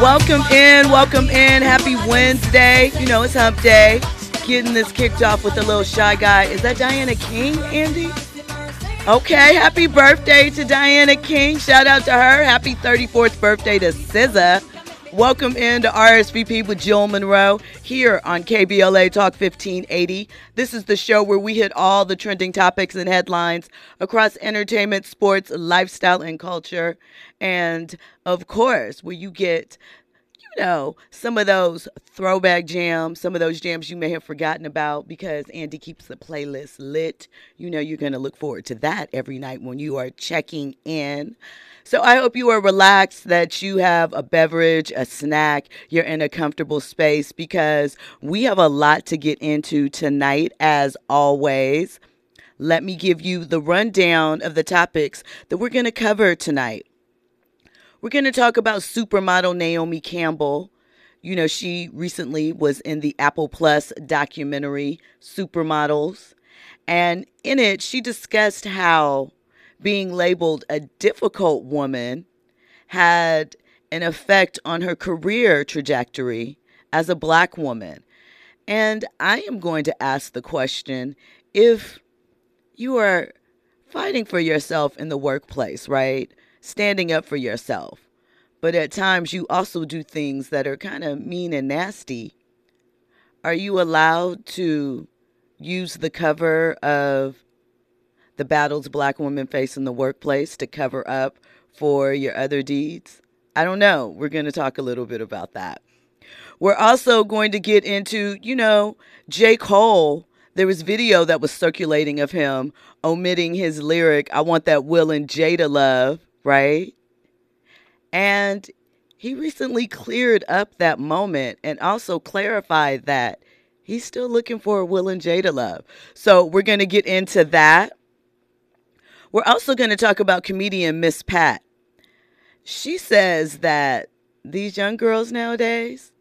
Welcome in, welcome in. Happy Wednesday. You know, it's hump day. Getting this kicked off with a little shy guy. Is that Diana King, Andy? Okay, happy birthday to Diana King. Shout out to her. Happy 34th birthday to SZA. Welcome into RSVP with Jill Munroe here on KBLA Talk 1580. This is the show where we hit all the trending topics and headlines across entertainment, sports, lifestyle, and culture. And of course, where you get you know, some of those throwback jams, some of those jams you may have forgotten about because Andy keeps the playlist lit. You know, you're going to look forward to that every night when you are checking in. So I hope you are relaxed, that you have a beverage, a snack, you're in a comfortable space because we have a lot to get into tonight, as always. Let me give you the rundown of the topics that we're going to cover tonight. We're going to talk about supermodel Naomi Campbell. You know, she recently was in the Apple Plus documentary Supermodels. And in it, she discussed how being labeled a difficult woman had an effect on her career trajectory as a black woman. And I am going to ask the question if you are fighting for yourself in the workplace, right? Standing up for yourself. But at times you also do things that are kind of mean and nasty. Are you allowed to use the cover of the battles black women face in the workplace to cover up for your other deeds? I don't know. We're going to talk a little bit about that. We're also going to get into, you know, J. Cole. There was video that was circulating of him omitting his lyric, I want that Will and Jada love, right? And he recently cleared up that moment and also clarified that he's still looking for Will and Jada love. So we're going to get into that. We're also going to talk about comedian Miss Pat. She says that these young girls nowadays,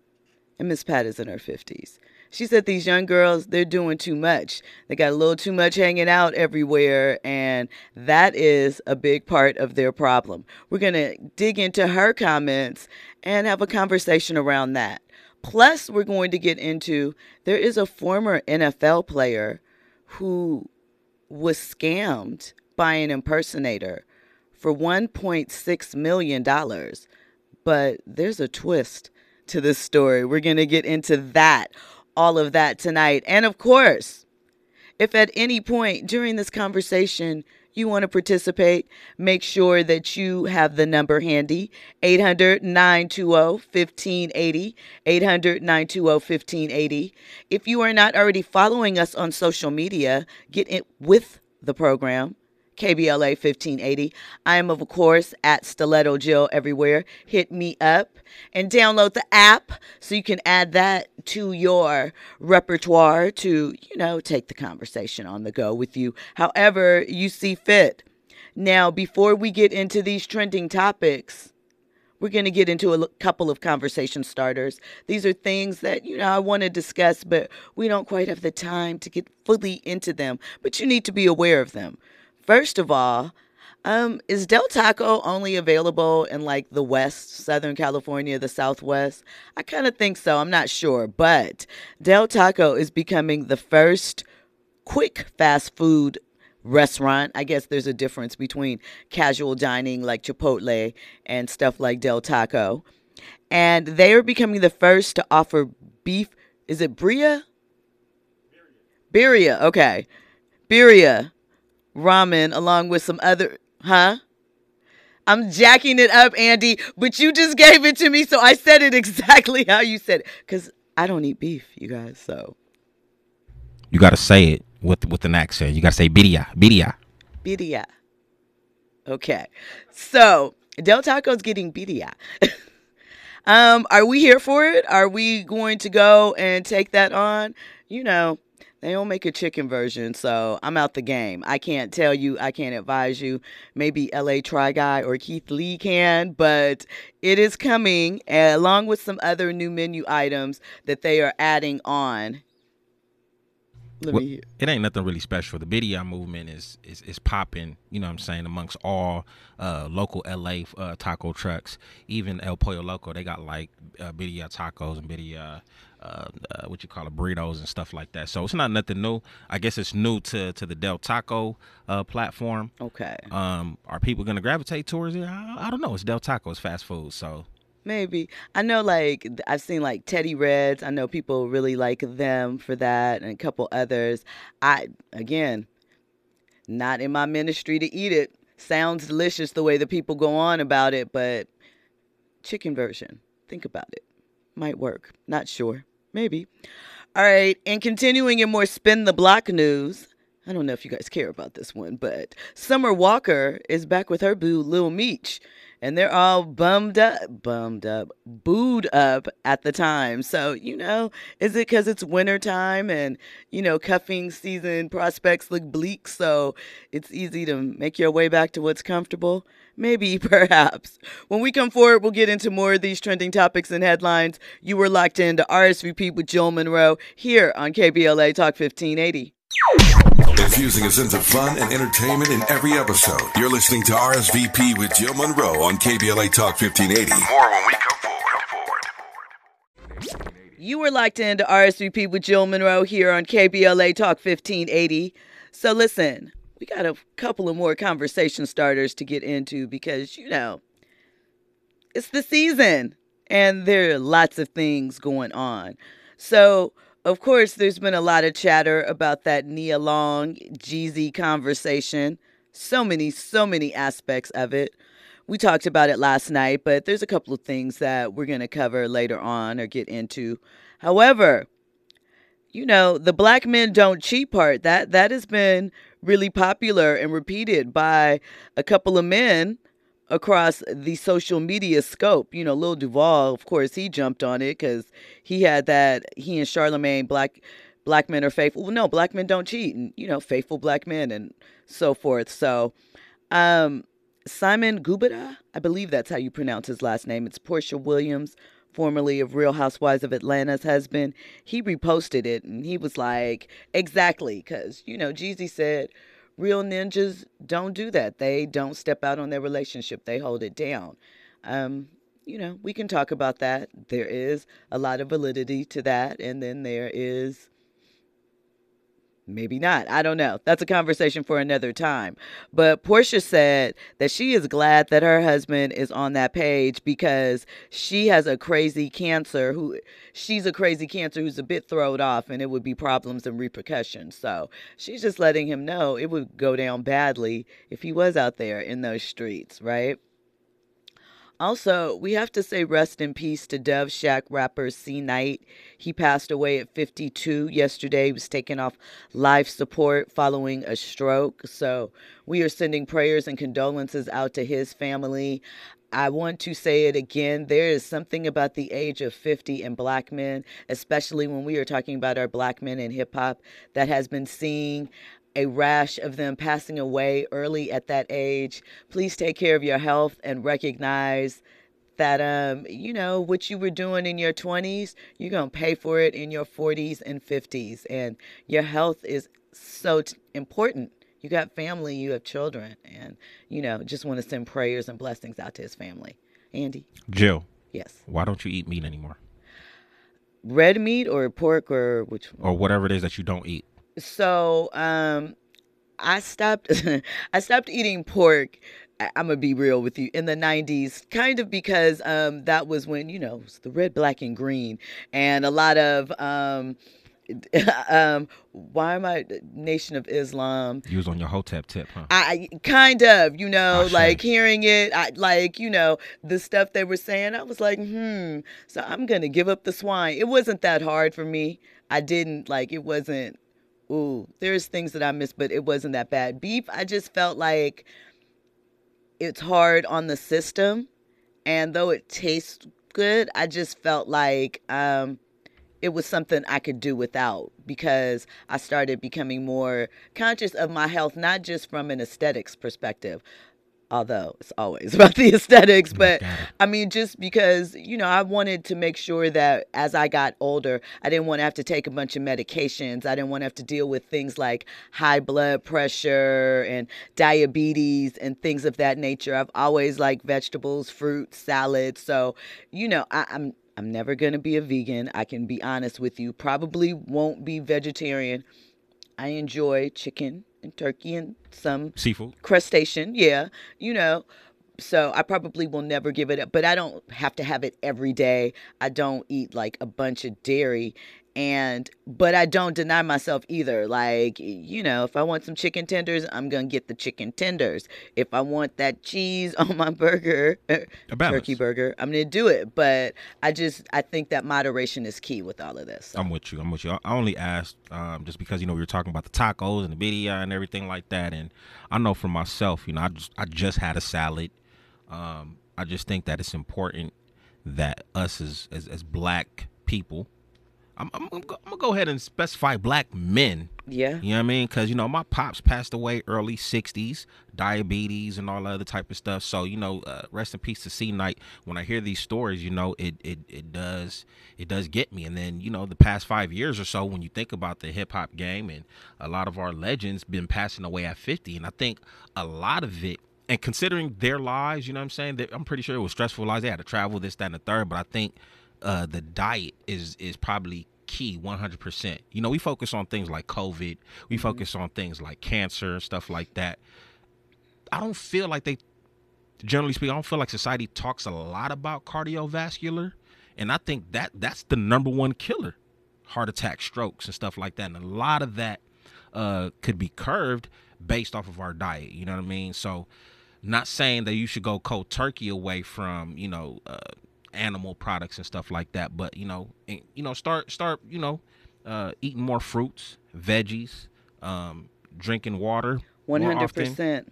and Miss Pat is in her 50s, she said these young girls, they're doing too much. They got a little too much hanging out everywhere, and that is a big part of their problem. We're going to dig into her comments and have a conversation around that. Plus, we're going to get into there is a former NFL player who was scammed by an impersonator for $1.6 million. But there's a twist to this story. We're going to get into that, all of that tonight. And of course, if at any point during this conversation you want to participate, make sure that you have the number handy 800 920 1580. 800 920 1580. If you are not already following us on social media, get in with the program. KBLA 1580. I am, of course, at Stiletto Jill everywhere. Hit me up and download the app so you can add that to your repertoire to, you know, take the conversation on the go with you however you see fit. Now, before we get into these trending topics, we're going to get into a couple of conversation starters. These are things that, you know, I want to discuss, but we don't quite have the time to get fully into them. But you need to be aware of them. First of all, um, is Del Taco only available in like the West, Southern California, the Southwest? I kind of think so. I'm not sure. But Del Taco is becoming the first quick fast food restaurant. I guess there's a difference between casual dining like Chipotle and stuff like Del Taco. And they are becoming the first to offer beef. Is it Bria? Birria. Okay. Birria ramen along with some other, huh? I'm jacking it up, Andy, but you just gave it to me, so I said it exactly how you said it. Because I don't eat beef, you guys, so. You got to say it with with an accent. You got to say birria, birria. Birria. Okay. So, Del Taco's getting birria. um, are we here for it? Are we going to go and take that on? You know, they don't make a chicken version, so I'm out the game. I can't tell you, I can't advise you. Maybe LA Try Guy or Keith Lee can, but it is coming along with some other new menu items that they are adding on. Let Well, me hear. it ain't nothing really special. The Birria movement is is, is popping, you know what I'm saying, amongst all uh, local LA uh, taco trucks. Even El Pollo Loco, they got like uh, Birria tacos and Birria, uh, uh, what you call it, burritos and stuff like that. So it's not nothing new. I guess it's new to, to the Del Taco uh, platform. Okay. Um, are people going to gravitate towards it? I, I don't know. It's Del Taco, it's fast food. So Maybe. I know like I've seen like Teddy Reds. I know people really like them for that and a couple others. I again, not in my ministry to eat it. Sounds delicious the way the people go on about it, but chicken version. Think about it. Might work. Not sure. Maybe. All right, and continuing in more spin the block news. I don't know if you guys care about this one, but Summer Walker is back with her boo Lil Meech, and they're all bummed up, bummed up, booed up at the time. So you know, is it because it's winter time and you know cuffing season prospects look bleak, so it's easy to make your way back to what's comfortable? Maybe, perhaps. When we come forward, we'll get into more of these trending topics and headlines. You were locked into RSVP with Jill Munroe here on KBLA Talk 1580. Infusing a sense of fun and entertainment in every episode. You're listening to RSVP with Jill Munroe on KBLA Talk 1580. More when we come forward. You were locked into RSVP with Jill Munroe here on KBLA Talk 1580. So listen, we got a couple of more conversation starters to get into because, you know, it's the season and there are lots of things going on. So, of course, there's been a lot of chatter about that Nia Long Jeezy conversation. So many, so many aspects of it. We talked about it last night, but there's a couple of things that we're going to cover later on or get into. However, you know, the black men don't cheat part, that that has been really popular and repeated by a couple of men across the social media scope. You know, Lil Duval, of course, he jumped on it because he had that. He and Charlemagne, black black men are faithful. Well, no, black men don't cheat, and you know, faithful black men and so forth. So, um, Simon Guobadia, I believe that's how you pronounce his last name. It's Porsha Williams, formerly of Real Housewives of Atlanta's husband. He reposted it and he was like, exactly, because, you know, Jeezy said, real ninjas don't do that. They don't step out on their relationship, they hold it down. Um, you know, we can talk about that. There is a lot of validity to that. And then there is maybe not. I don't know. That's a conversation for another time. But Porsha said that she is glad that her husband is on that page because she has a crazy cancer who she's a crazy cancer who's a bit thrown off and it would be problems and repercussions. So she's just letting him know it would go down badly if he was out there in those streets, right? Also, we have to say rest in peace to Dove Shack rapper C Knight. He passed away at 52 yesterday. He was taken off life support following a stroke. So we are sending prayers and condolences out to his family. I want to say it again. There is something about the age of 50 in black men, especially when we are talking about our black men in hip hop, that has been seeing a rash of them passing away early at that age. Please take care of your health and recognize that um you know what you were doing in your 20s, you're going to pay for it in your 40s and 50s and your health is so t- important. You got family, you have children and you know, just want to send prayers and blessings out to his family. Andy? Jill, Yes. why don't you eat meat anymore? Red meat or pork or which one? Or whatever it is that you don't eat. So um i stopped i stopped eating pork I- i'm gonna be real with you in the 90s kind of because um that was when you know it was the red black and green and a lot of um um why am i nation of islam You was on your hotep tip, huh? I kind of, you know, Ashe. like hearing it, I like, you know, the stuff they were saying, I was like, hmm. So I'm gonna give up the swine. It wasn't that hard for me. I didn't like it wasn't ooh, there's things that I missed, but it wasn't that bad. Beef, I just felt like it's hard on the system. And though it tastes good, I just felt like um it was something I could do without because I started becoming more conscious of my health, not just from an aesthetics perspective, although it's always about the aesthetics. But I mean, just because, you know, I wanted to make sure that as I got older, I didn't want to have to take a bunch of medications. I didn't want to have to deal with things like high blood pressure and diabetes and things of that nature. I've always liked vegetables, fruit, salads. So, you know, I, I'm I'm never going to be a vegan. I can be honest with you. Probably won't be vegetarian. I enjoy chicken and turkey and some seafood, crustacean. Yeah, you know. So I probably will never give it up, but I don't have to have it every day. I don't eat like a bunch of dairy and but I don't deny myself either. Like, you know, if I want some chicken tenders, I'm to get the chicken tenders. If I want that cheese on my burger, turkey burger, I'm to do it. But I just I think that moderation is key with all of this. I'm with you. I'm with you. I only asked um, just because you know we were talking about the tacos and the video and everything like that and I know for myself, you know, I just I just had a salad. Um, I just think that it's important that us as as, as black people I'm, I'm, I'm, gonna go ahead and specify black men. Yeah. You know what I mean? Because, you know, my pops passed away early 60s, diabetes and all other type of stuff. So, you know, uh, rest in peace to C Knight. When I hear these stories, you know, it, it, it does it does get me. And then, you know, the past five years or so, when you think about the hip hop game and a lot of our legends been passing away at 50. And I think a lot of it and considering their lives, you know what I'm saying? I'm pretty sure it was stressful lives. They had to travel, this, that, and the third. But I think uh, the diet is is probably key 100%. You know, we focus on things like COVID, we mm-hmm. focus on things like cancer and stuff like that. I don't feel like they generally speaking, I don't feel like society talks a lot about cardiovascular, and I think that that's the number one killer. Heart attack, strokes and stuff like that. And a lot of that uh, could be curved based off of our diet, you know what I mean? So not saying that you should go cold turkey away from, you know, uh, animal products and stuff like that. But you know, you know, start start you know, uh, eating more fruits, veggies, um, drinking water. One hundred percent.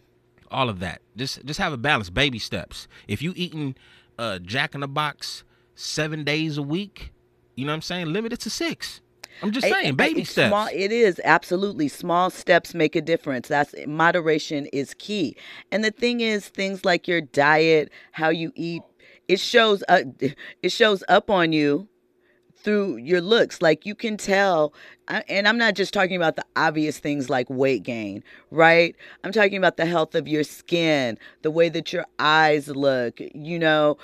All of that. Just just have a balance. Baby steps. If you eating uh, Jack in the Box seven days a week, you know what I'm saying. Limit it to six. I'm just saying, baby steps. Small, it is absolutely small steps make a difference. That's moderation is key. And the thing is, things like your diet, how you eat, it shows uh, it shows up on you through your looks. Like you can tell and i'm not just talking about the obvious things like weight gain right? I'm talking about the health of your skin the way that your eyes look you know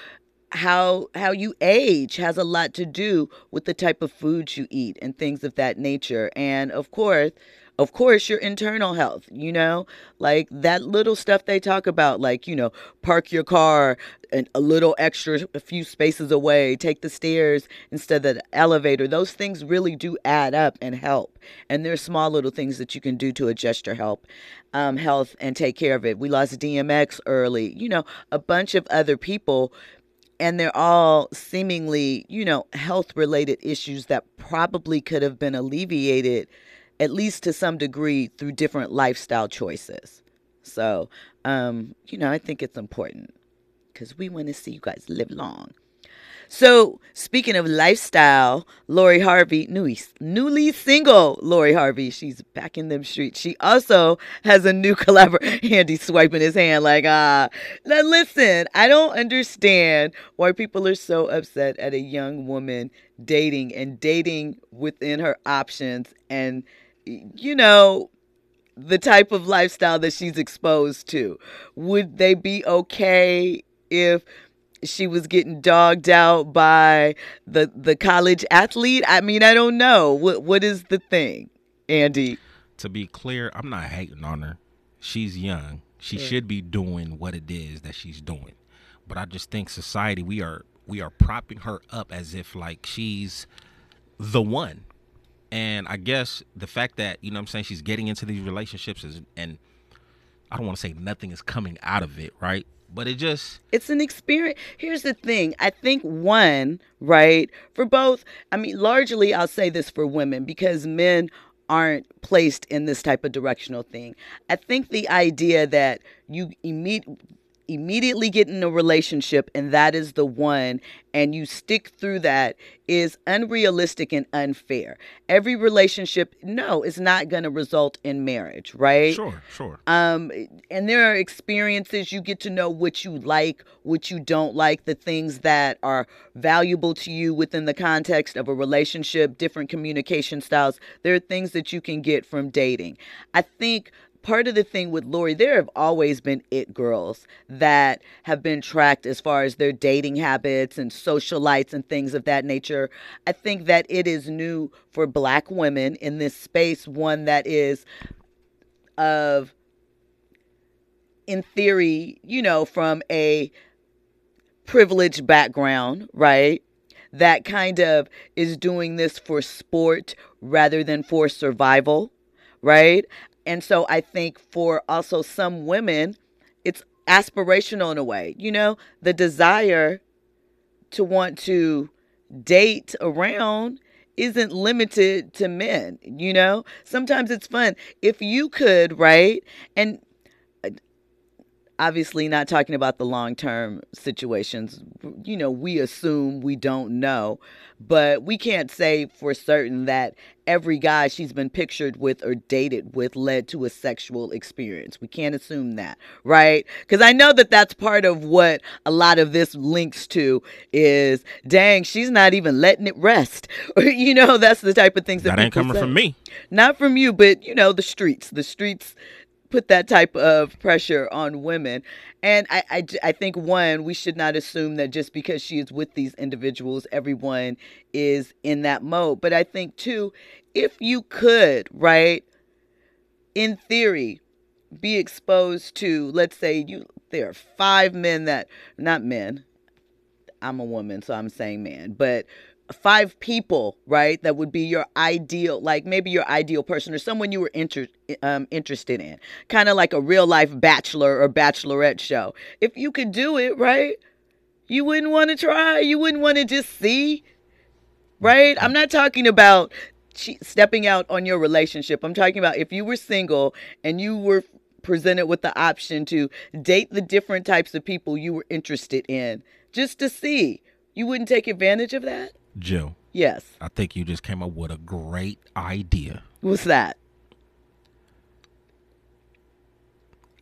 how how you age has a lot to do with the type of foods you eat and things of that nature. And of course of course your internal health you know? Like that little stuff they talk about like you know park your car a little extra a few spaces away take the stairs instead of the elevator. Those things really do add up and help. And there's small little things that you can do to adjust your um, health and take care of it. We lost dmx early you know a bunch of other people and they're all seemingly you know health related issues that probably could have been alleviated at least to some degree through different lifestyle choices. So, um, you know, I think it's important because we want to see you guys live long. So, speaking of lifestyle, Lori Harvey, newly, newly single Lori Harvey, she's back in them streets. She also has a new collaboration. Andy swiping his hand like, ah. Now, listen, I don't understand why people are so upset at a young woman dating and dating within her options and you know, the type of lifestyle that she's exposed to. Would they be okay if she was getting dogged out by the the college athlete? I mean, I don't know. What what is the thing, Andy? To be clear, I'm not hating on her. She's young. She yeah. should be doing what it is that she's doing. But I just think society we are we are propping her up as if like she's the one and I guess the fact that, you know I'm saying, she's getting into these relationships is, and I don't want to say nothing is coming out of it, right? But it just. It's an experience. Here's the thing. I think one, right, for both, I mean, largely I'll say this for women because men aren't placed in this type of directional thing. I think the idea that you immediately immediately get in a relationship and that is the one and you stick through that is unrealistic and unfair. Every relationship no is not going to result in marriage, right? Sure, sure. Um and there are experiences you get to know what you like, what you don't like, the things that are valuable to you within the context of a relationship, different communication styles. There are things that you can get from dating. I think part of the thing with Lori, there have always been it girls that have been tracked as far as their dating habits and socialites and things of that nature. I think that it is new for black women in this space, one that is of in theory, you know, from a privileged background, right? That kind of is doing this for sport rather than for survival, right? And so I think for also some women, it's aspirational in a way. You know, the desire to want to date around isn't limited to men, you know? Sometimes it's fun. If you could, right? And obviously not talking about the long term situations. You know, we assume we don't know, but we can't say for certain that every guy she's been pictured with or dated with led to a sexual experience. We can't assume that, right? Because I know that that's part of what a lot of this links to is dang, she's not even letting it rest. you know, that's the type of things that, that ain't coming say. from me. Not from you, but you know, the streets. The streets put that type of pressure on women. And I, I, I, think one, we should not assume that just because she is with these individuals, everyone is in that mode. But I think two, if you could, right, in theory, be exposed to, let's say you there are five men that not men. I'm a woman, so I'm saying man, but five people, right? That would be your ideal, like maybe your ideal person or someone you were inter- um, interested in, kind of like a real life bachelor or bachelorette show. If you could do it, right? You wouldn't want to try. You wouldn't want to just see, right? I'm not talking about stepping out on your relationship. I'm talking about if you were single and you were presented with the option to date the different types of people you were interested in just to see. You wouldn't take advantage of that? Jill. Yes. I think you just came up with a great idea. What's that?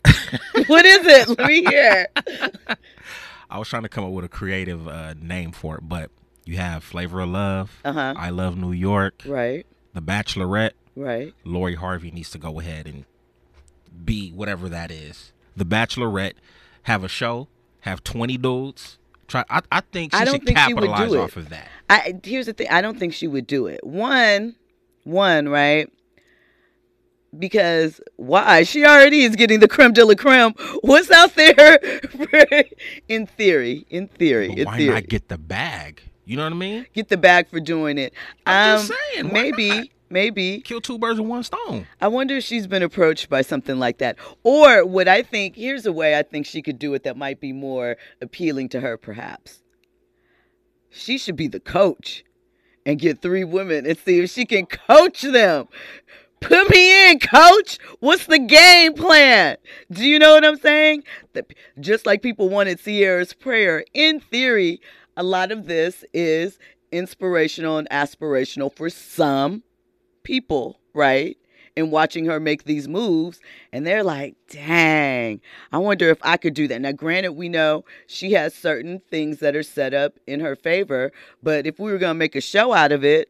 what is it? Let me hear. I was trying to come up with a creative uh, name for it, but you have Flavor of Love, uh-huh. I Love New York, right? The Bachelorette, right? Lori Harvey needs to go ahead and be whatever that is. The Bachelorette have a show, have twenty dudes, Try. I, I think she I don't should think capitalize she would do off it. of that. I here's the thing. I don't think she would do it. One, one, right? Because why? She already is getting the creme de la creme. What's out there? in theory, in theory, But in why theory. not get the bag? You know what I mean? Get the bag for doing it. I'm um, just saying, maybe, not? Maybe. Kill two birds with one stone. I wonder if she's been approached by something like that. Or what I think, here's a way I think she could do it that might be more appealing to her, perhaps. She should be the coach and get three women and see if she can coach them. Put me in, coach. What's the game plan? Do you know what I'm saying? That just like people wanted Ciara's prayer, in theory, a lot of this is inspirational and aspirational for some people, right? And watching her make these moves, and they're like, dang, I wonder if I could do that. Now, granted, we know she has certain things that are set up in her favor, but if we were to make a show out of it,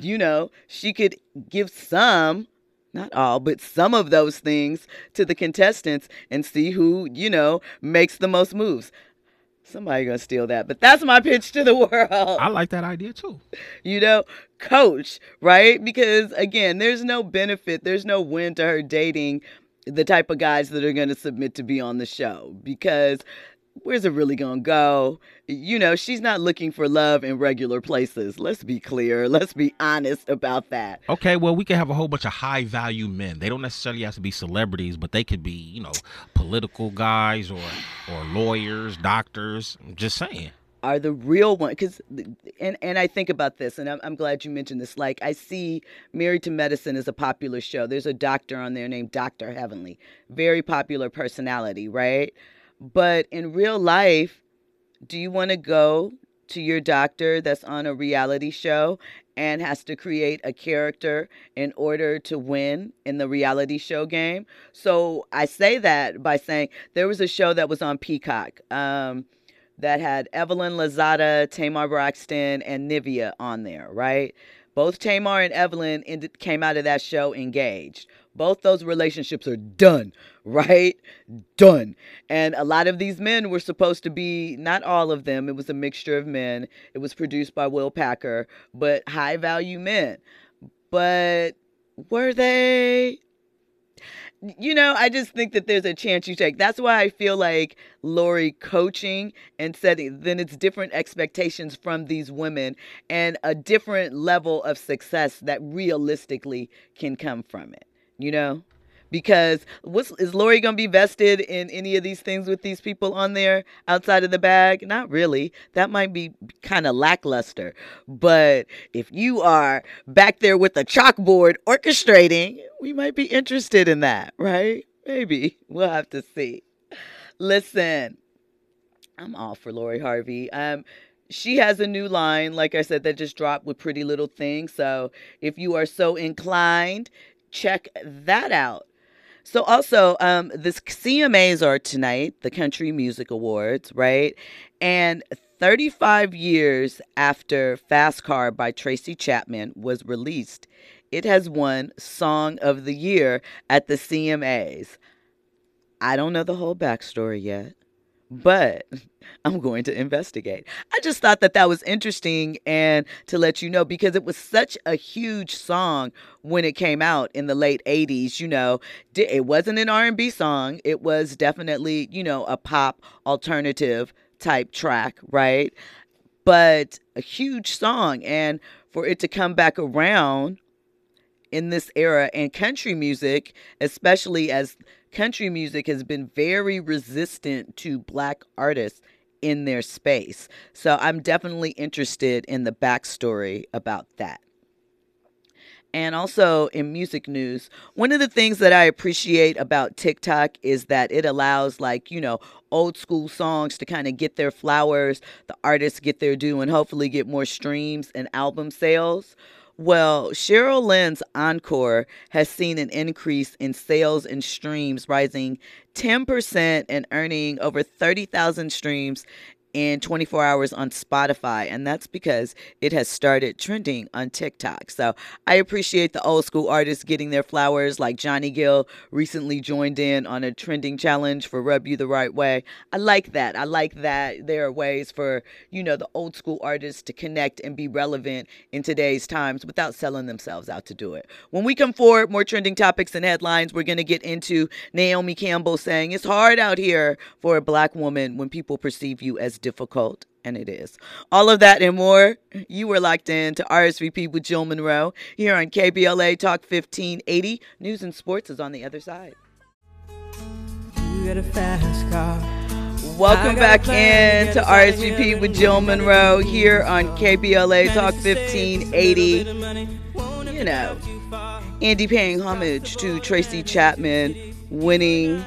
you know, she could give some, not all, but some of those things to the contestants and see who, you know, makes the most moves. Somebody gonna steal that, but that's my pitch to the world I like that idea too. you know, coach, right? Because again, there's no benefit, there's no win to her dating the type of guys that are to submit to be on the show because where's it really going to go? You know, she's not looking for love in regular places. Let's be clear. Let's be honest about that. Okay, well, we can have a whole bunch of high value men. They don't necessarily have to be celebrities, but they could be, you know, political guys or or lawyers, doctors. I'm just saying. are the real one because and and I think about this and I'm, I'm glad you mentioned this like I see Married to Medicine is a popular show there's a doctor on there named Dr. Heavenly very popular personality right But in real life, do you want to go to your doctor that's on a reality show and has to create a character in order to win in the reality show game? So I say that by saying there was a show that was on Peacock. Um, that had Evelyn Lozada, Tamar Braxton, and Nivea on there, right? Both Tamar and Evelyn ended, came out of that show engaged. Both those relationships are done, right? Done. And a lot of these men were supposed to be, not all of them, it was a mixture of men. It was produced by Will Packer, but high value men. But were they? you know, I just think that there's a chance you take. That's why I feel like Lori coaching and setting, then it's different expectations from these women and a different level of success that realistically can come from it, you know? Because what's is Lori gonna be vested in any of these things with these people on there outside of the bag? Not really. That might be kind of lackluster. But if you are back there with a chalkboard orchestrating, we might be interested in that, right? Maybe. We'll have to see. Listen, I'm all for Lori Harvey. Um, she has a new line, like I said, that just dropped with Pretty Little Thing. So if you are so inclined, check that out. So also, um, this CMAs are tonight, the Country Music Awards, right? And 35 years after Fast Car by Tracy Chapman was released, it has won Song of the Year at the CMAs. I don't know the whole backstory yet but I'm going to investigate. I just thought that that was interesting and to let you know because it was such a huge song when it came out in the late 80s, you know. It wasn't an R&B song. It was definitely, you know, a pop alternative type track, right? But a huge song and for it to come back around in this era and country music, especially as country music has been very resistant to black artists in their space. So I'm definitely interested in the backstory about that. And also in music news, one of the things that I appreciate about TikTok is that it allows, like, you know, old school songs to kind of get their flowers, the artists get their due, and hopefully get more streams and album sales. Well, Cheryl Lynn's Encore has seen an increase in sales and streams, rising 10% and earning over 30,000 streams in 24 hours on Spotify, and that's because it has started trending on TikTok. So I appreciate the old school artists getting their flowers, like Johnny Gill recently joined in on a trending challenge for Rub You the Right Way. I like that. I like that there are ways for, you know, the old school artists to connect and be relevant in today's times without selling themselves out to do it. When we come forward, more trending topics and headlines, we're going to get into Naomi Campbell saying it's hard out here for a black woman when people perceive you as difficult, and it is. All of that and more, you were locked in to RSVP with Jill Munroe here on KBLA Talk 1580. News and sports is on the other side. Welcome back in to RSVP with Jill Munroe here on KBLA Talk 1580. You know, Andy paying homage to Tracy Chapman winning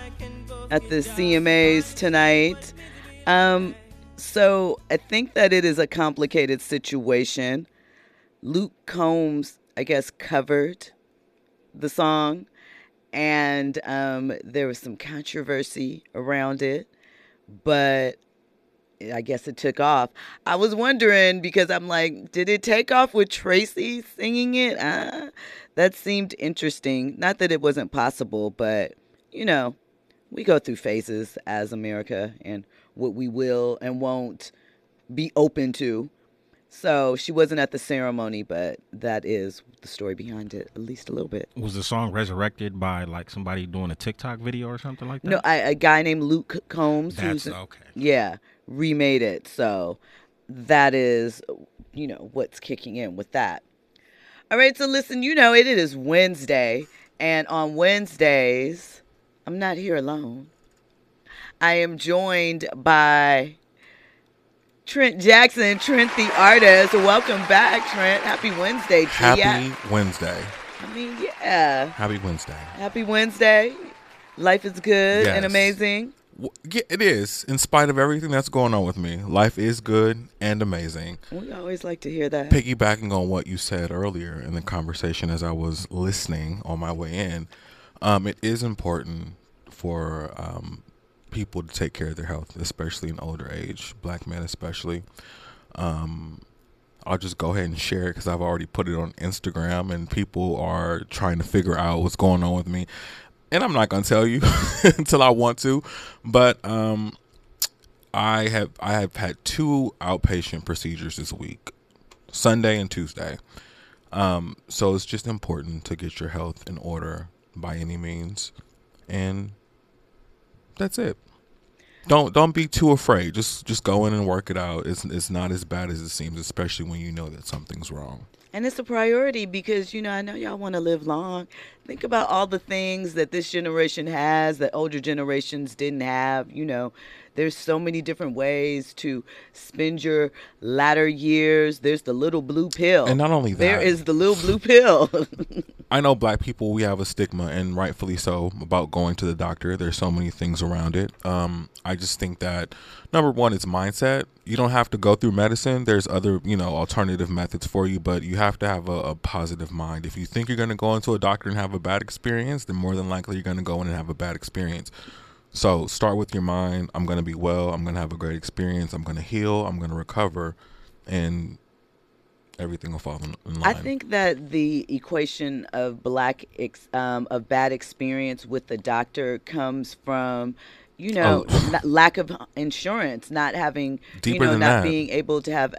at the CMAs tonight. Um, so I think that it is a complicated situation. Luke Combs, I guess, covered the song, and um, there was some controversy around it, but I guess it took off. I was wondering because I'm like, did it take off with Tracy singing it? Uh, that seemed interesting. Not that it wasn't possible, but you know, we go through phases as America, and what we will and won't be open to. So she wasn't at the ceremony, but that is the story behind it, at least a little bit. Was the song resurrected by like somebody doing a TikTok video or something like that? No, I, a guy named Luke Combs. That's who's, okay. Yeah, remade it. So that is, you know, what's kicking in with that. All right, so listen, you know, it, it is Wednesday, and on Wednesdays, I'm not here alone. I am joined by Trent Jackson, Trent the artist. Welcome back, Trent. Happy Wednesday to Happy. Wednesday. I mean, yeah. Happy Wednesday. Happy Wednesday. Life is good and amazing. Yeah, It is. In spite of everything that's going on with me, life is good and amazing. We always like to hear that. Piggybacking on what you said earlier in the conversation as I was listening on my way in, um, it is important for um, people to take care of their health, especially in older age, black men especially. Um, I'll just go ahead and share it because I've already put it on Instagram and people are trying to figure out what's going on with me. And I'm not going to tell you until I want to, but um, I have I have had two outpatient procedures this week, Sunday and Tuesday. Um, so it's just important to get your health in order by any means, and that's it. Don't don't be too afraid. Just just go in and work it out. It's it's not as bad as it seems, especially when you know that something's wrong. And it's a priority because, you know, I know y'all want to live long. Think about all the things that this generation has that older generations didn't have. You know, there's so many different ways to spend your latter years. There's the little blue pill. And not only there that- is the little blue pill. I know black people we have a stigma and rightfully so about going to the doctor. There's so many things around it. Um, I just think that number one is mindset. You don't have to go through medicine. There's other, you know, alternative methods for you, but you have to have a, a positive mind. If you think you're going to go into a doctor and have a bad experience, then more than likely you're going to go in and have a bad experience. So start with your mind. I'm going to be well. I'm going to have a great experience. I'm going to heal. I'm going to recover, and everything will fall in, in I think that the equation of black ex, um, of bad experience with the doctor comes from, you know, Oh. not, lack of insurance, not having, Deeper you know, not that. being able to have.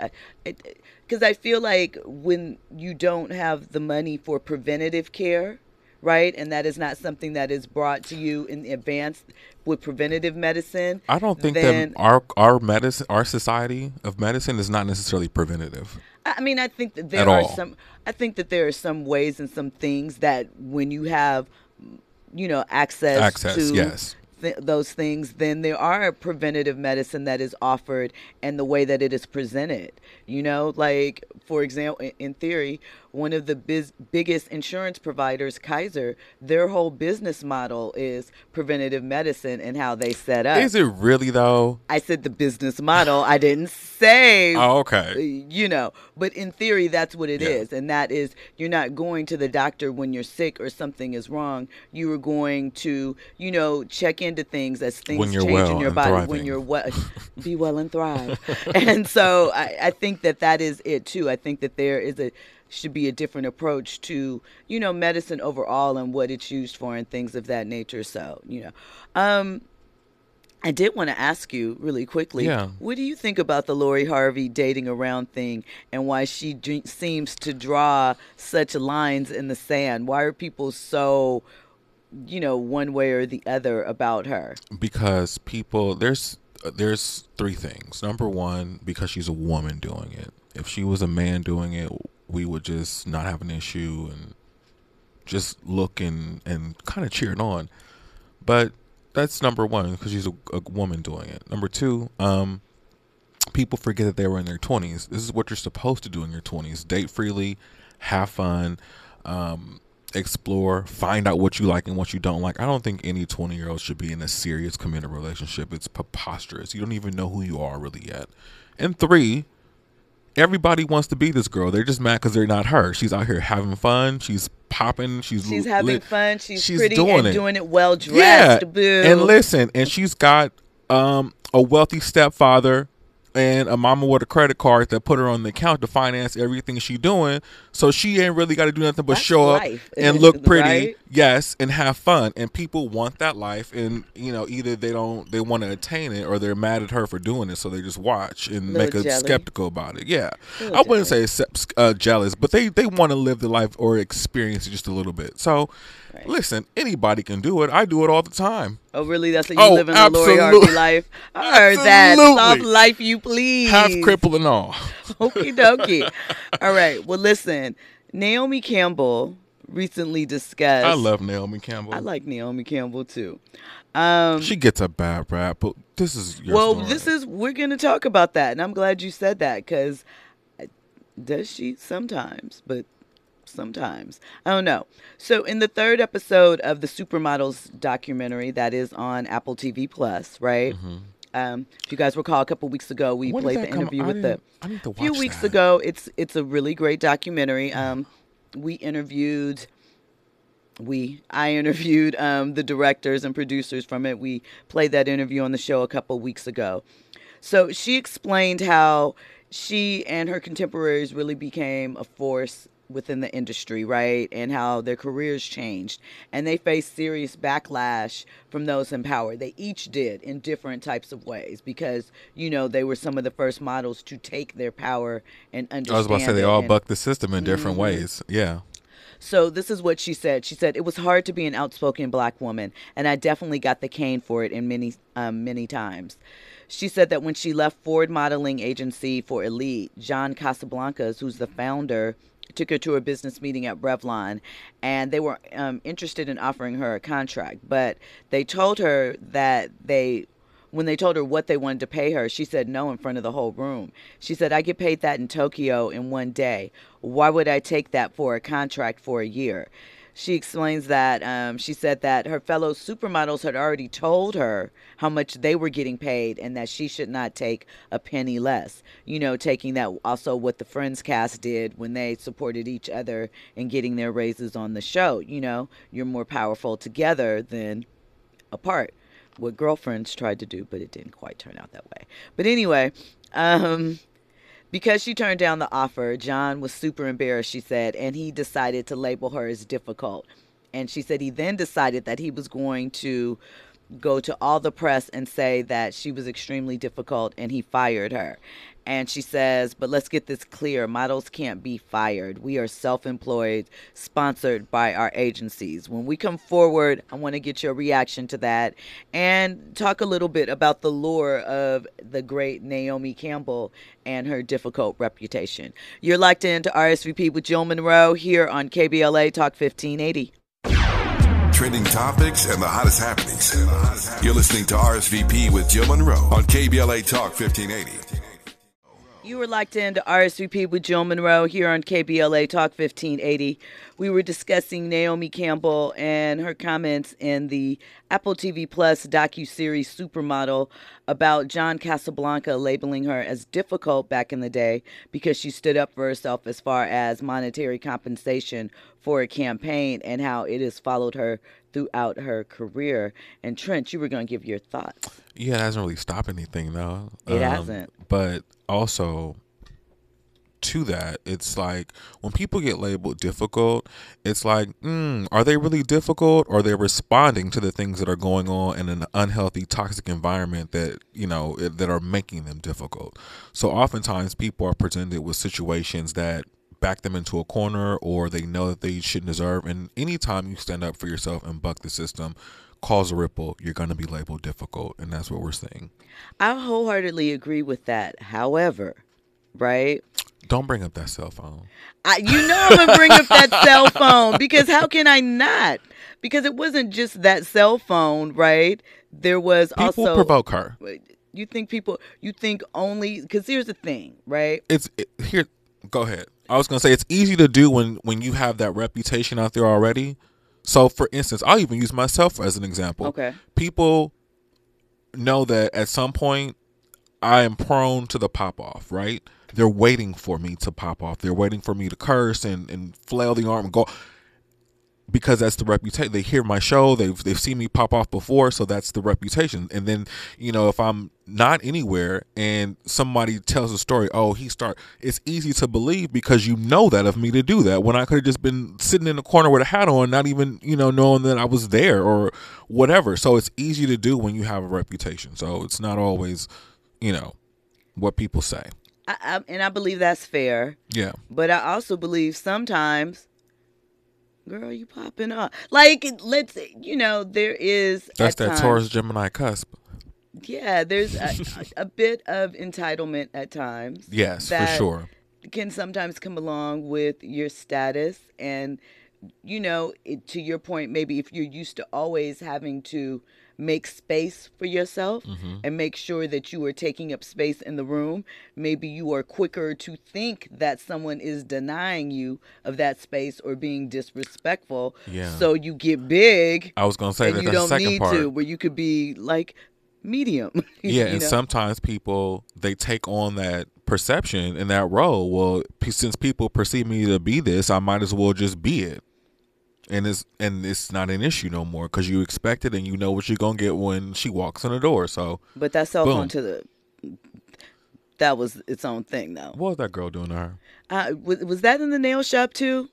Because I feel like when you don't have the money for preventative care, right, and that is not something that is brought to you in advance with preventative medicine. I don't think then, that our our medicine, our society of medicine, is not necessarily preventative. I mean, I think that there are all. some. I think that there are some ways and some things that when you have, you know, access, Access, to yes. th- those things, then there are preventative medicine that is offered and the way that it is presented. You know, like for example, in- theory, one of the biz- biggest insurance providers, Kaiser, their whole business model is preventative medicine and how they set up. Is it really though? I said the business model. I didn't say Oh, okay. Uh, you know but in theory that's what it is, Yeah. and that is you're not going to the doctor when you're sick or something is wrong you are going to you know check into things as things change well in your body when you're well be well and thrive and so I, I think that that is it too i think that there is a should be a different approach to you know medicine overall and what it's used for and things of that nature so you know um I did want to ask you really quickly. Yeah. What do you think about the Lori Harvey dating around thing and why she dr- seems to draw such lines in the sand? Why are people so, you know, one way or the other about her? Because people there's there's three things. Number one, because she's a woman doing it. If she was a man doing it, we would just not have an issue and just look and and kind of cheer it on. But that's number one because she's a, a woman doing it. Number two, um, people forget that they were in their 20s. This is what you're supposed to do in your 20s date freely, have fun, um, explore, find out what you like and what you don't like. I don't think any 20 year old should be in a serious committed relationship. It's preposterous. You don't even know who you are really yet. And three, everybody wants to be this girl. They're just mad because they're not her. She's out here having fun. She's popping. She's She's l- having lit. fun. She's, She's pretty doing and it. doing it well dressed. Yeah, Boo. and listen, and she's got um a wealthy stepfather and a mama with a credit card that put her on the account to finance everything she doing. So she ain't really got to do nothing but That's show life, up and look pretty, right? yes, and have fun. And people want that life, and you know either they don't they want to attain it or they're mad at her for doing it, so they just watch and make a jelly. skeptical about it. Yeah, Little I wouldn't say sep- uh, jealous, but they they want to live the life or experience it just a little bit. So. Right. Listen, anybody can do it. I do it all the time. Oh, really? That's what you Oh, live in the Lori Harvey life? I heard that. Absolutely. Soft life, you please. half cripple and all. Okie dokie. All right. Well, listen. Naomi Campbell recently discussed. I love Naomi Campbell. I like Naomi Campbell too. Um, she gets a bad rap, but this is well, story. this is we're going to talk about that, and I'm glad you said that because does she sometimes? But sometimes. I don't know. So in the third episode of the Supermodels documentary that is on Apple TV Plus, right? Um, if you guys recall, a couple weeks ago we Mm-hmm. When played the interview with the. didn't- I need to a few weeks that. ago, it's it's a really great documentary. Um, we interviewed we I interviewed um, the directors and producers from it. We played that interview on the show a couple weeks ago. So she explained how she and her contemporaries really became a force within the industry, right? And how their careers changed and they faced serious backlash from those in power. They each did in different types of ways because, you know, they were some of the first models to take their power and understand I was about to say they all and- buck the system in different Mm-hmm. ways. Yeah. so this is what she said. She said it was hard to be an outspoken black woman, and I definitely got the cane for it in many, um, many times. She said that when she left Ford Modeling Agency for Elite, John Casablancas, who's the founder, took her to a business meeting at Revlon, and they were um, interested in offering her a contract, but they told her that they when they told her what they wanted to pay her, she said no in front of the whole room. She said, I get paid that in Tokyo in one day. Why would I take that for a contract for a year? She explains that um, she said that her fellow supermodels had already told her how much they were getting paid and that she should not take a penny less. You know, taking that also what the Friends cast did when they supported each other and getting their raises on the show. You know, you're more powerful together than apart. What girlfriends tried to do, but it didn't quite turn out that way. But anyway, um, because she turned down the offer, John was super embarrassed, she said, and he decided to label her as difficult. And she said he then decided that he was going to go to all the press and say that she was extremely difficult and he fired her. And she says, but let's get this clear models can't be fired. We are self employed, sponsored by our agencies. When we come forward, I want to get your reaction to that and talk a little bit about the lure of the great Naomi Campbell and her difficult reputation. You're locked into RSVP with Jill Munroe here on KBLA Talk 1580. Trending topics and the hottest happenings. You're listening to RSVP with Jill Munroe on KBLA Talk 1580. You were locked into RSVP with Jill Munroe here on KBLA Talk 1580. We were discussing Naomi Campbell and her comments in the Apple TV Plus docu-series Supermodel about John Casablanca labeling her as difficult back in the day because she stood up for herself as far as monetary compensation for a campaign and how it has followed her throughout her career. And Trent, you were going to give your thoughts. Yeah, it hasn't really stopped anything though. It hasn't. But also to that, it's like when people get labeled difficult, it's like, mm, are they really difficult or are they responding to the things that are going on in an unhealthy, toxic environment that, you know, that are making them difficult? So oftentimes people are presented with situations that back them into a corner or they know that they shouldn't deserve. And anytime you stand up for yourself and buck the system, cause a ripple, you're going to be labeled difficult. And that's what we're seeing. I wholeheartedly agree with that. However, right? Don't bring up that cell phone. I, you know I'm gonna bring up that cell phone because how can I not? Because it wasn't just that cell phone, right? There was People also provoke her. You think people? You think only? Because here's the thing, right? It's it, here. Go ahead. I was gonna say it's easy to do when when you have that reputation out there already. So, for instance, I'll even use myself as an example. Okay. People know that at some point I am prone to the pop off. Right? They're waiting for me to pop off. They're waiting for me to curse and and flail the arm and go. Because that's the reputation. They hear my show. They've they've seen me pop off before, so that's the reputation. And then you know if I'm not anywhere and somebody tells a story, oh he start. It's easy to believe because you know that of me to do that when I could have just been sitting in the corner with a hat on, not even you know knowing that I was there or whatever. So it's easy to do when you have a reputation. So it's not always you know what people say. I, I, and I believe that's fair. Yeah. But I also believe sometimes, girl, you popping up. Like, let's, you know, there is. That's at that times- Taurus Gemini cusp. Yeah, there's a, a, a bit of entitlement at times. Yes, for sure. Can sometimes come along with your status. And, you know, it, to your point, maybe if you're used to always having to make space for yourself Mm-hmm. and make sure that you are taking up space in the room. Maybe you are quicker to think that someone is denying you of that space or being disrespectful. Yeah. So you get big I was gonna say that you the don't second need part. to, where you could be like medium. Yeah, and know? sometimes people they take on that perception and that role. Well, since people perceive me to be this, I might as well just be it. And it's and it's not an issue no more because you expect it and you know what you're gonna get when she walks in the door. So But that cell Boom. phone to the that was its own thing though. what was that girl doing to her? Uh, was, was that in the nail shop too?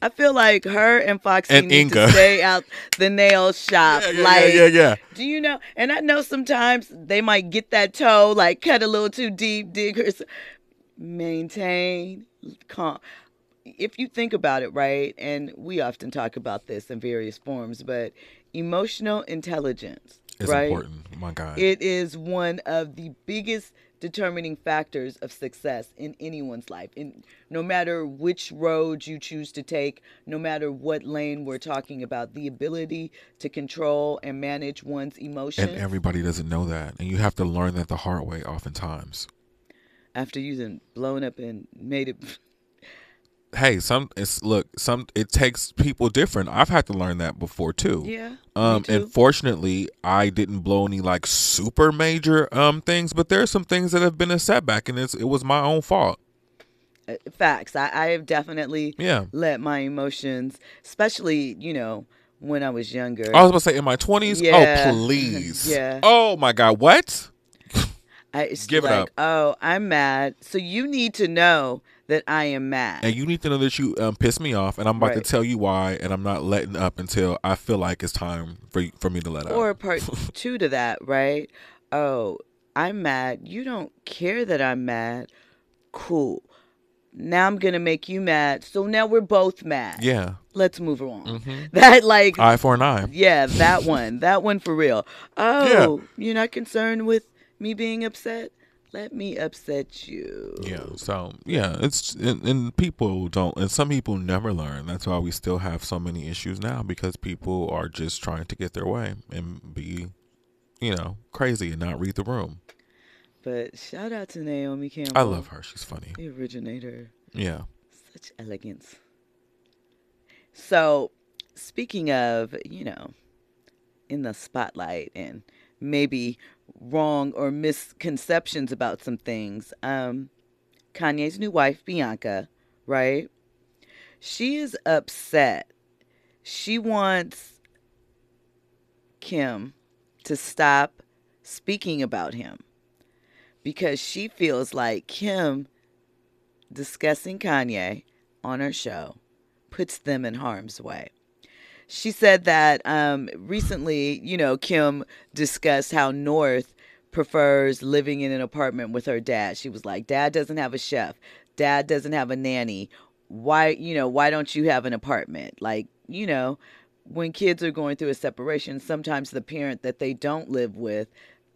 I feel like her and Foxy And need Inga. to stay out the nail shop. Yeah, yeah, like, yeah, yeah, yeah. do you know? And I know sometimes they might get that toe, like cut a little too deep, diggers. Maintain calm. If you think about it, right, and we often talk about this in various forms, but emotional intelligence, It's right? important. My God. It is one of the biggest determining factors of success in anyone's life. And no matter which road you choose to take, no matter what lane we're talking about, the ability to control and manage one's emotions and everybody doesn't know that, and you have to learn that the hard way oftentimes. after you've blown up and made it Hey, some it's look some it takes people different. I've had to learn that before too. Yeah. me Um, too. and fortunately, I didn't blow any like super major um things, but there are some things that have been a setback, and it's it was my own fault. Uh, facts. I, I have definitely Yeah. let my emotions, especially, you know, when I was younger. I was about to say in my twenties. Yeah. Oh please. Yeah. Oh my God. What? I, it's Give it up. oh, I'm mad. So you need to know that I am mad. And you need to know that you um, piss me off, and I'm about Right. to tell you why, and I'm not letting up until I feel like it's time for for me to let up. or part two to that, right? Oh, I'm mad. You don't care that I'm mad. Cool. Now I'm gonna make you mad. So now we're both mad. Yeah. Let's move on. That like Eye for an eye. yeah, that one. That one for real. Oh, you're not concerned with me being upset? Let me upset you. Yeah. So yeah, it's and, and people don't, and some people never learn. That's why we still have so many issues now because people are just trying to get their way and be, you know, crazy and not read the room. But shout out to Naomi Campbell. I love her. She's funny. The originator. Yeah. Such elegance. So, speaking of, you know, in the spotlight and maybe wrong or misconceptions about some things, um, Kanye's new wife, Bianca, right? She is upset. She wants Kim to stop speaking about him because she feels like Kim discussing Kanye on her show puts them in harm's way. She said that um, recently, you know, Kim discussed how North prefers living in an apartment with her dad. She was like, Dad doesn't have a chef, Dad doesn't have a nanny. Why, you know, why don't you have an apartment? Like, you know, when kids are going through a separation, sometimes the parent that they don't live with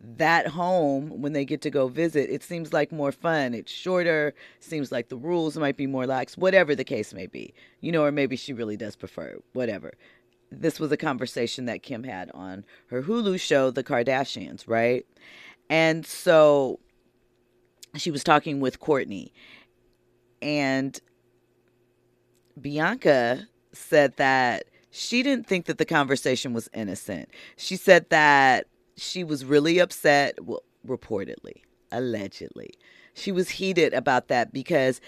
that home when they get to go visit it seems like more fun it's shorter seems like the rules might be more lax whatever the case may be you know or maybe she really does prefer whatever this was a conversation that kim had on her hulu show the kardashians right and so she was talking with kourtney and bianca said that she didn't think that the conversation was innocent she said that she was really upset, well, reportedly, allegedly. She was heated about that because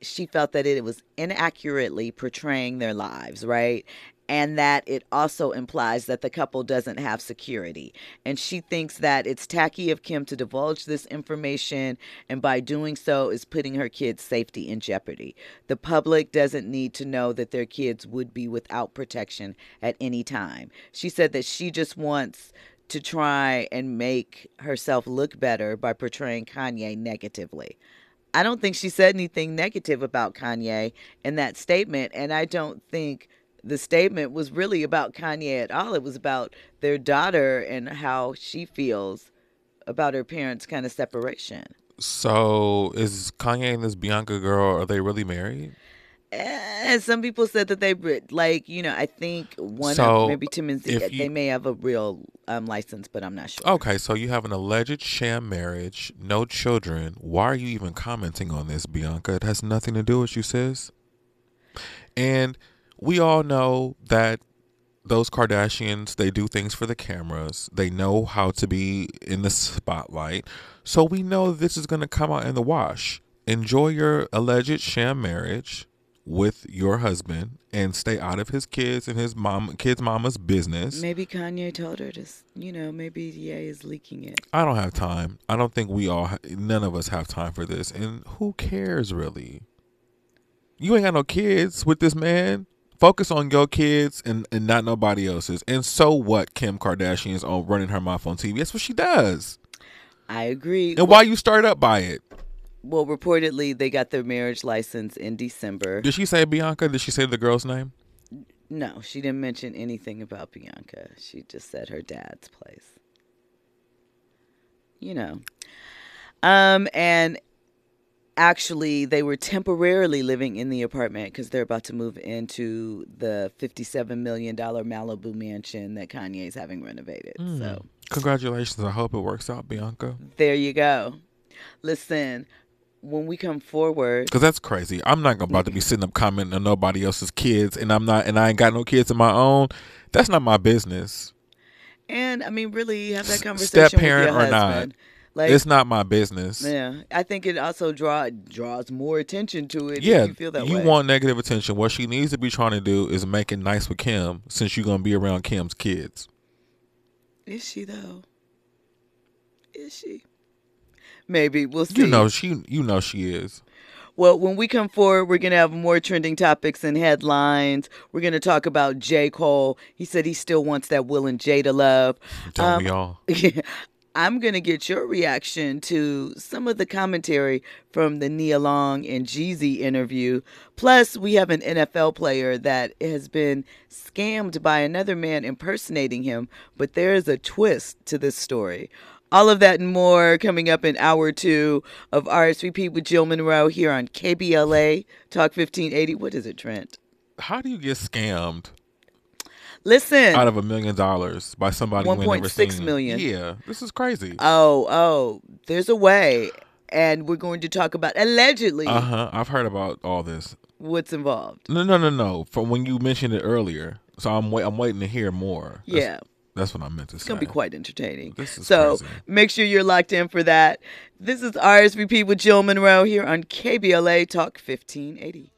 she felt that it was inaccurately portraying their lives, right? And that it also implies that the couple doesn't have security. And she thinks that it's tacky of Kim to divulge this information, and by doing so, is putting her kids' safety in jeopardy. The public doesn't need to know that their kids would be without protection at any time. She said that she just wants to try and make herself look better by portraying Kanye negatively. I don't think she said anything negative about Kanye in that statement, and I don't think the statement was really about Kanye at all. It was about their daughter and how she feels about her parents' kind of separation. So is Kanye and this Bianca girl are they really married? Eh, some people said that they like you know I think one So, of maybe Tim and Z you- they may have a real um, license, but I'm not sure. Okay, so you have an alleged sham marriage, no children. Why are you even commenting on this, Bianca? It has nothing to do with you, sis. And we all know that those Kardashians, they do things for the cameras. They know how to be in the spotlight. So we know this is going to come out in the wash. Enjoy your alleged sham marriage with your husband and stay out of his kids and his mom kids mama's business. Maybe Kanye told her to, you know, maybe Ye is leaking it. I don't have time. I don't think we all none of us have time for this. And who cares really? You ain't got no kids with this man. Focus on your kids and, and not nobody else's. And so what? Kim Kardashian is on running her mouth on TV. That's what she does. I agree. And why you start up by it? Well, reportedly they got their marriage license in December. Did she say Bianca? Did she say the girl's name? No, she didn't mention anything about Bianca. She just said her dad's place. You know. Um and actually they were temporarily living in the apartment cuz they're about to move into the 57 million dollar Malibu mansion that Kanye's having renovated. So, hmm. Congratulations. I hope it works out, Bianca. there you go. Listen, when we come forward, Cause that's crazy. I'm not about to be sitting up commenting on nobody else's kids, and I'm not, and I ain't got no kids of my own. That's not my business. and I mean really have that conversation step-parent with your or not, husband. Like it's not my business. Yeah, I think it also draw draws more attention to it. if Yeah, you feel that you way. want negative attention. What she needs to be trying to do is make it nice with Kim, since you're gonna be around Kim's kids. Is she though? Is she? Maybe we'll see. You know she, you know she is. Well, when we come forward, we're gonna have more trending topics and headlines. We're gonna talk about J. Cole. He said he still wants that Will and Jada love. Don't Um, we all? I'm going to get your reaction to some of the commentary from the Nia Long and Jeezy interview. Plus, we have an NFL player that has been scammed by another man impersonating him, but there is a twist to this story. All of that and more coming up in hour two of RSVP with Jill Munroe here on KBLA Talk 1580. What is it, Trent? How do you get scammed Listen. out of a million dollars by somebody ain't never 1.6 seen? million. Yeah, this is crazy. Oh, oh, there's a way. And we're going to talk about allegedly Uh huh. I've heard about all this. what's involved. No, no, no, no. From when you mentioned it earlier, so I'm wait. I'm waiting to hear more. That's, yeah, that's what I meant to it's say. It's going to be quite entertaining. This is so crazy. make sure you're locked in for that. This is RSVP with Jill Munroe here on KBLA Talk 1580.